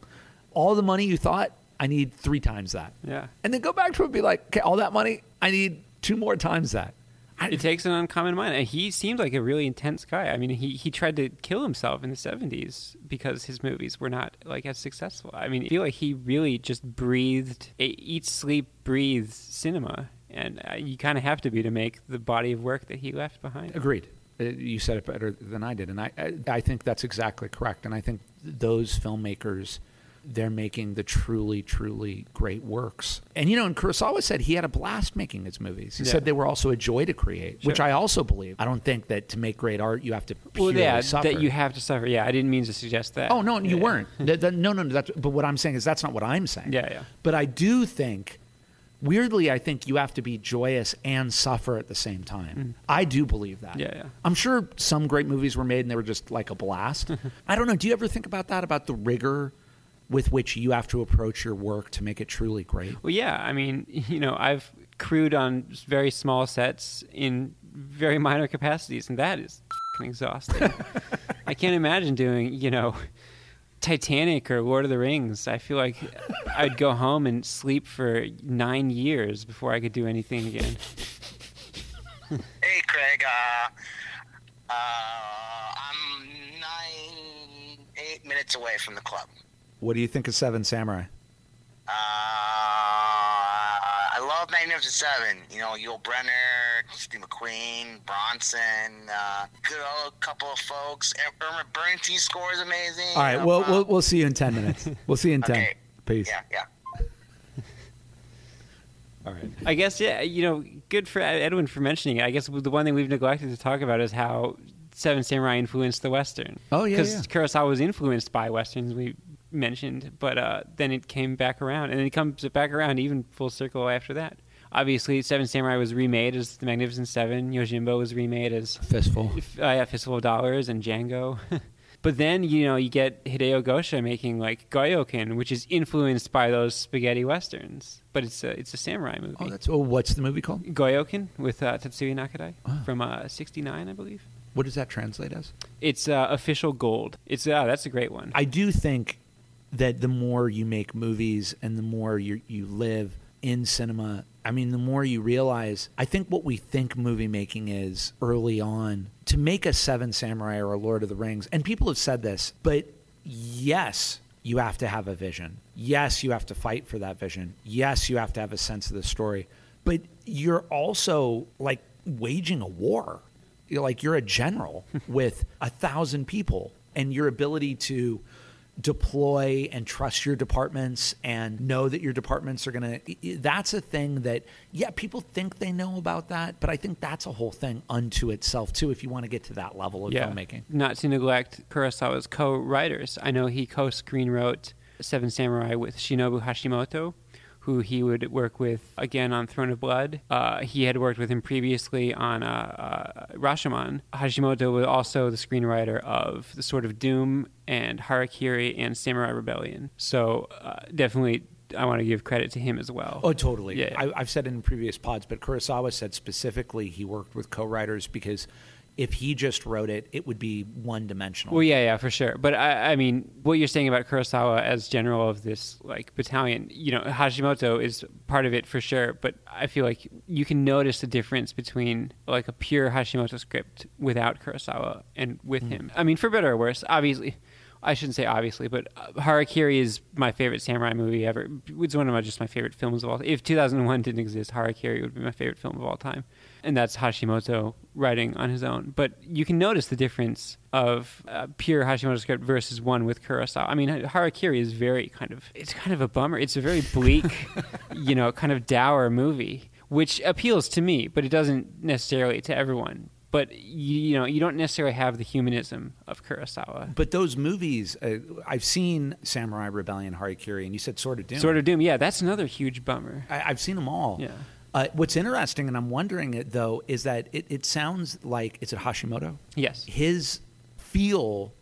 all the money you thought, I need three times that. Yeah. And then go back to it and be like, okay, all that money, I need two more times that. I, It takes an uncommon mind. And he seemed like a really intense guy. I mean, he, he tried to kill himself in the 70s because his movies were not like as successful. I mean, I feel like he really just breathed, eat, sleep, breathe cinema. And uh, you kind of have to be to make the body of work that he left behind. Agreed. Uh, You said it better than I did, and I, I, I think that's exactly correct. And I think those filmmakers, they're making the truly, truly great works. And you know, and Kurosawa said he had a blast making his movies. He Yeah. said they were also a joy to create, which I also believe. I don't think that to make great art you have to Well, yeah, suffer. that you have to suffer. Yeah, I didn't mean to suggest that. Oh no, you Yeah. weren't. That- that- no, no, no. That's, but what I'm saying is that's not what I'm saying. Yeah, yeah. But I do think, weirdly, I think you have to be joyous and suffer at the same time. I do believe that. Mm. Yeah, yeah. I'm sure some great movies were made and they were just like a blast. I don't know. Do you ever think about that? About the rigor with which you have to approach your work to make it truly great? Well, yeah. I mean, you know, I've crewed on very small sets in very minor capacities, and that is fing exhausting. I can't imagine doing, you know, Titanic or Lord of the Rings. I feel like I'd go home and sleep for nine years before I could do anything again. Hey, Craig. Uh, uh, I'm nine, eight minutes away from the club. What do you think of Seven Samurai? Uh, I love Magnificent Seven. You know, Yul Brynner, Steve McQueen, Bronson, uh, good old couple of folks. Elmer Bernstein's score is amazing. All right. Uh, Well, we'll we'll see you in ten minutes. We'll see you in ten. Okay. Peace. yeah, yeah. All right. I guess, yeah, you know, good for Edwin for mentioning it. I guess the one thing we've neglected to talk about is how Seven Samurai influenced the Western. Oh, yeah, Because yeah. Kurosawa was influenced by Westerns, we mentioned, but uh, then it came back around, and it comes back around even full circle after that. Obviously, Seven Samurai was remade as The Magnificent Seven. Yojimbo was remade as Fistful. uh, yeah, Fistful of Dollars and Django. but then, you know, you get Hideo Gosha making like Goyokin, which is influenced by those spaghetti westerns. But it's a, it's a samurai movie. Oh, that's. Oh, what's the movie called? Goyokin with uh, Tatsuya Nakadai Ah. from uh, 69, I believe. What does that translate as? It's uh, official gold. It's uh, that's a great one. I do think that the more you make movies and the more you you live in cinema, I mean, the more you realize. I think what we think movie making is early on to make a Seven Samurai or a Lord of the Rings, and people have said this, but yes, you have to have a vision. Yes, you have to fight for that vision. Yes, you have to have a sense of the story, but you're also like waging a war you're like you're a general with a thousand people and your ability to deploy and trust your departments and know that your departments are going to that's a thing that yeah people think they know about that but i think that's a whole thing unto itself too if you want to get to that level of filmmaking. Not to neglect Kurosawa's co-writers. I know he co-screenwrote Seven Samurai with Shinobu Hashimoto, who he would work with again on Throne of Blood. Uh, he had worked with him previously on uh, uh, Rashomon. Hashimoto was also the screenwriter of The Sword of Doom and Harakiri and Samurai Rebellion. So uh, definitely, I want to give credit to him as well. Oh, totally. Yeah. I, I've said in previous pods, but Kurosawa said specifically he worked with co-writers because if he just wrote it, it would be one-dimensional. Well, yeah, yeah, for sure. But I, I mean, what you're saying about Kurosawa as general of this like battalion, you know, Hashimoto is part of it for sure. But I feel like you can notice the difference between like a pure Hashimoto script without Kurosawa and with him. I mean, for better or worse, obviously. I shouldn't say obviously, but uh, Harakiri is my favorite samurai movie ever. It's one of my just my favorite films of all. If 2001 didn't exist, Harakiri would be my favorite film of all time, and that's Hashimoto writing on his own. But you can notice the difference of uh, pure Hashimoto script versus one with Kurosawa. I mean, Harakiri is very kind of it's kind of a bummer. It's a very bleak, you know, kind of dour movie, which appeals to me, but it doesn't necessarily to everyone. But you, you know, you don't necessarily have the humanism of Kurosawa. But those movies, uh, I've seen Samurai Rebellion, Harakiri, and you said Sword of Doom. Sword of Doom, yeah, that's another huge bummer. I, I've seen them all. Yeah. Uh, what's interesting, and I'm wondering it though, is that it, it sounds like it's a Hashimoto. Yes. His feel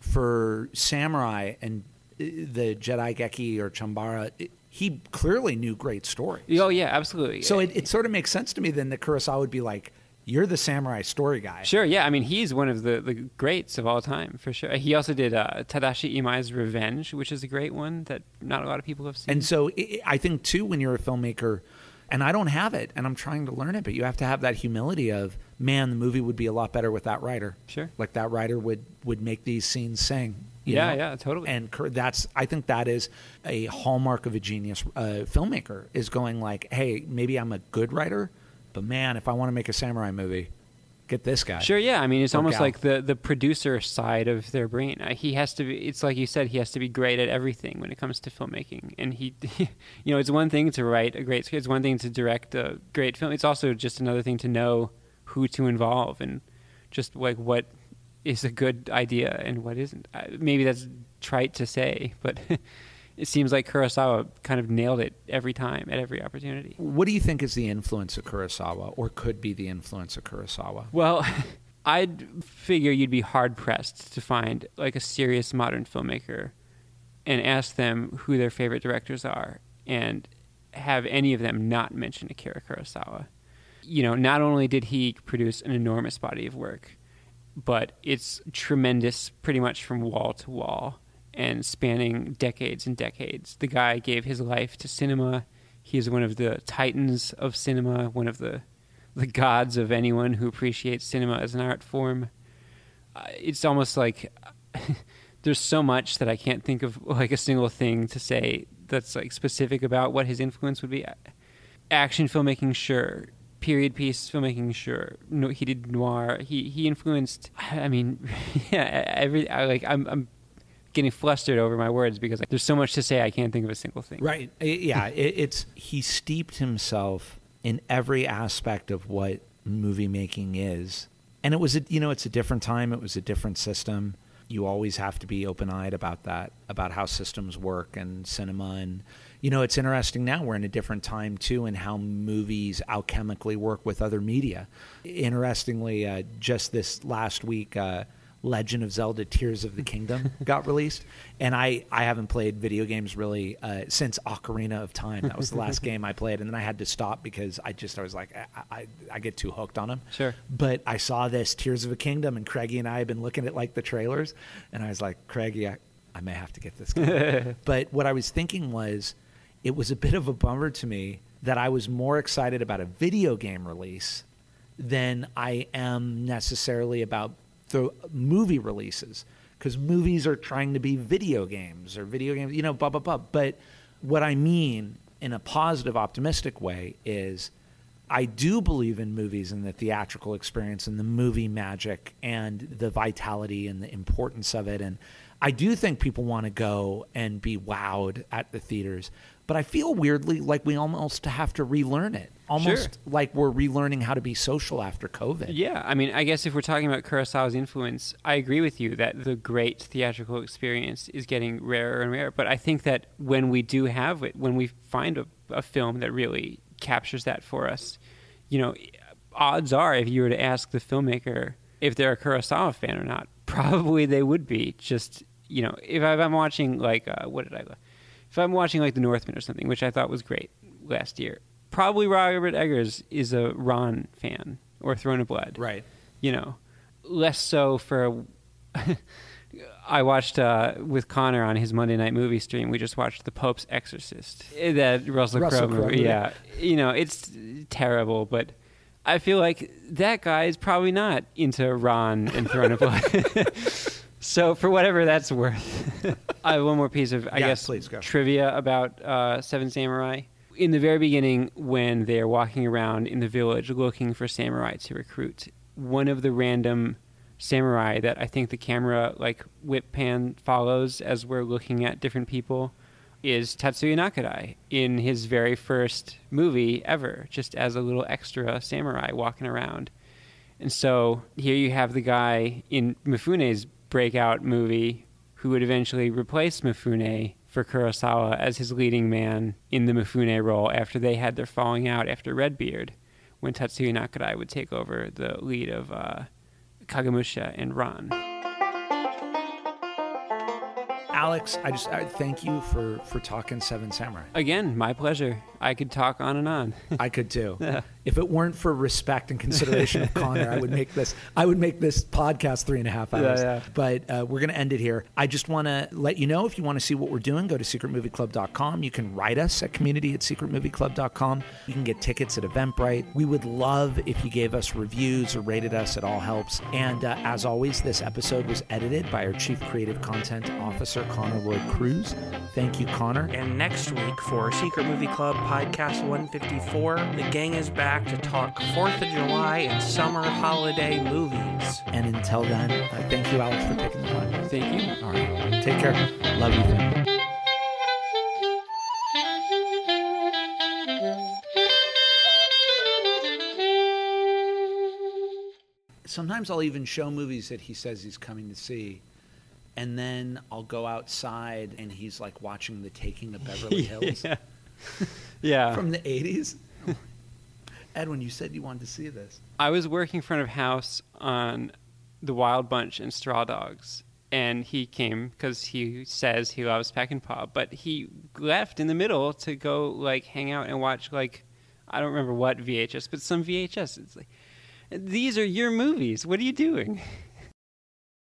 for samurai and uh, the Jidaigeki or Chambara, it, he clearly knew great stories. Oh yeah, absolutely. So it, it sort of makes sense to me then that Kurosawa would be like, "You're the samurai story guy." Sure, yeah. I mean, he's one of the, the greats of all time, for sure. He also did uh, Tadashi Imai's Revenge, which is a great one that not a lot of people have seen. And so i I think too, when you're a filmmaker, and I don't have it, and I'm trying to learn it, but you have to have that humility of, man, the movie would be a lot better with that writer. Sure. like that writer would would make these scenes sing. you Yeah, know? yeah, totally. And that's I think that is a hallmark of a genius uh, filmmaker is going like, hey, maybe I'm a good writer, but man, if I want to make a samurai movie, get this guy. Sure, yeah. I mean, it's almost gal. like the the producer side of their brain. Uh, he has to be. It's like you said, he has to be great at everything when it comes to filmmaking. And he, you know, it's one thing to write a great script. It's one thing to direct a great film. It's also just another thing to know who to involve and just like what is a good idea and what isn't. Uh, Maybe that's trite to say, but it seems like Kurosawa kind of nailed it every time at every opportunity. What do you think is the influence of Kurosawa, or could be the influence of Kurosawa? Well, I'd figure you'd be hard pressed to find like a serious modern filmmaker and ask them who their favorite directors are and have any of them not mention Akira Kurosawa. You know, not only did he produce an enormous body of work, but it's tremendous pretty much from wall to wall and spanning decades and decades. The guy gave his life to cinema. He is one of the titans of cinema, one of the the gods of anyone who appreciates cinema as an art form. Uh, it's almost like there's so much that I can't think of like a single thing to say that's like specific about what his influence would be. Action filmmaking, sure. Period piece filmmaking, sure. No, he did noir. He he influenced. I mean, yeah, every I, like I'm I'm getting flustered over my words because like, there's so much to say I can't think of a single thing. Right. Yeah. it, it's he steeped himself in every aspect of what movie making is, and it was a, you know it's a different time. It was a different system. You always have to be open eyed about that, about how systems work and cinema. And you know it's interesting now. We're in a different time too, and how movies alchemically work with other media. Interestingly, uh, just this last week. Uh, Legend of Zelda: Tears of the Kingdom got released, and I I haven't played video games really uh, since Ocarina of Time. That was the last game I played, and then I had to stop because I just I was like I I, I get too hooked on them. Sure. But I saw this Tears of a Kingdom, and Craigie and I have been looking at like the trailers, and I was like, Craigie, I, I may have to get this. Game. but what I was thinking was, it was a bit of a bummer to me that I was more excited about a video game release than I am necessarily about the movie releases because movies are trying to be video games or video games, you know, blah blah blah. But what I mean in a positive, optimistic way is. I do believe in movies and the theatrical experience and the movie magic and the vitality and the importance of it. And I do think people want to go and be wowed at the theaters, but I feel weirdly like we almost have to relearn it. Almost like we're relearning how to be social after COVID. Yeah, I mean, I guess if we're talking about Kurosawa's influence, I agree with you that the great theatrical experience is getting rarer and rarer. But I think that when we do have it, when we find a, a film that really captures that for us, you know, odds are if you were to ask the filmmaker if they're a Kurosawa fan or not, probably they would be. Just you know, if I'm watching like uh, what did I? I'm watching like The Northman or something, which I thought was great last year, probably Robert Eggers is a Ran fan or Throne of Blood. Right. You know, less so for. I watched uh, with Connor on his Monday night movie stream. We just watched The Pope's Exorcist, that Russell, Russell Crowe movie. Yeah, you know, it's terrible, but I feel like that guy is probably not into Ran and Throne of Blood. so for whatever that's worth, I have one more piece of I Yeah, guess please go. trivia about uh, Seven Samurai. In the very beginning, when they're walking around in the village looking for samurai to recruit, one of the random samurai that I think the camera like whip pan follows as we're looking at different people is Tatsuya Nakadai in his very first movie ever, just as a little extra samurai walking around. And so here you have the guy in Mifune's breakout movie who would eventually replace Mifune for Kurosawa as his leading man in the Mifune role after they had their falling out after Redbeard, when Tatsuya Nakadai would take over the lead of uh, Kagemusha and Ran. Alex, I just I thank you for for talking Seven Samurai. Again, my pleasure. I could talk on and on. I could too. If it weren't for respect and consideration of Connor, I would make this. I would make this podcast three and a half hours. yeah. But uh, we're going to end it here. I just want to let you know if you want to see what we're doing, go to secretmovieclub.com. You can write us at community at secretmovieclub.com. You can get tickets at Eventbrite. We would love if you gave us reviews or rated us. It all helps. And uh, as always, this episode was edited by our chief creative content officer, Connor Lloyd Cruz. Thank you, Connor. And next week for Secret Movie Club Podcast 154, the gang is back to talk 4th of July and summer holiday movies. And until then, uh, thank you, Alex, for taking the time. Thank you. All right. Take care. Love you, family. Sometimes I'll even show movies that he says he's coming to see. And then I'll go outside and he's like watching The Taking of Beverly Hills yeah. yeah. from the 80s. Edwin, you said you wanted to see this. I was working front of house on the Wild Bunch and Straw Dogs, and he came because he says he loves Peckinpah, but he left in the middle to go like hang out and watch like I don't remember what VHS, but some VHS. It's like these are your movies. What are you doing?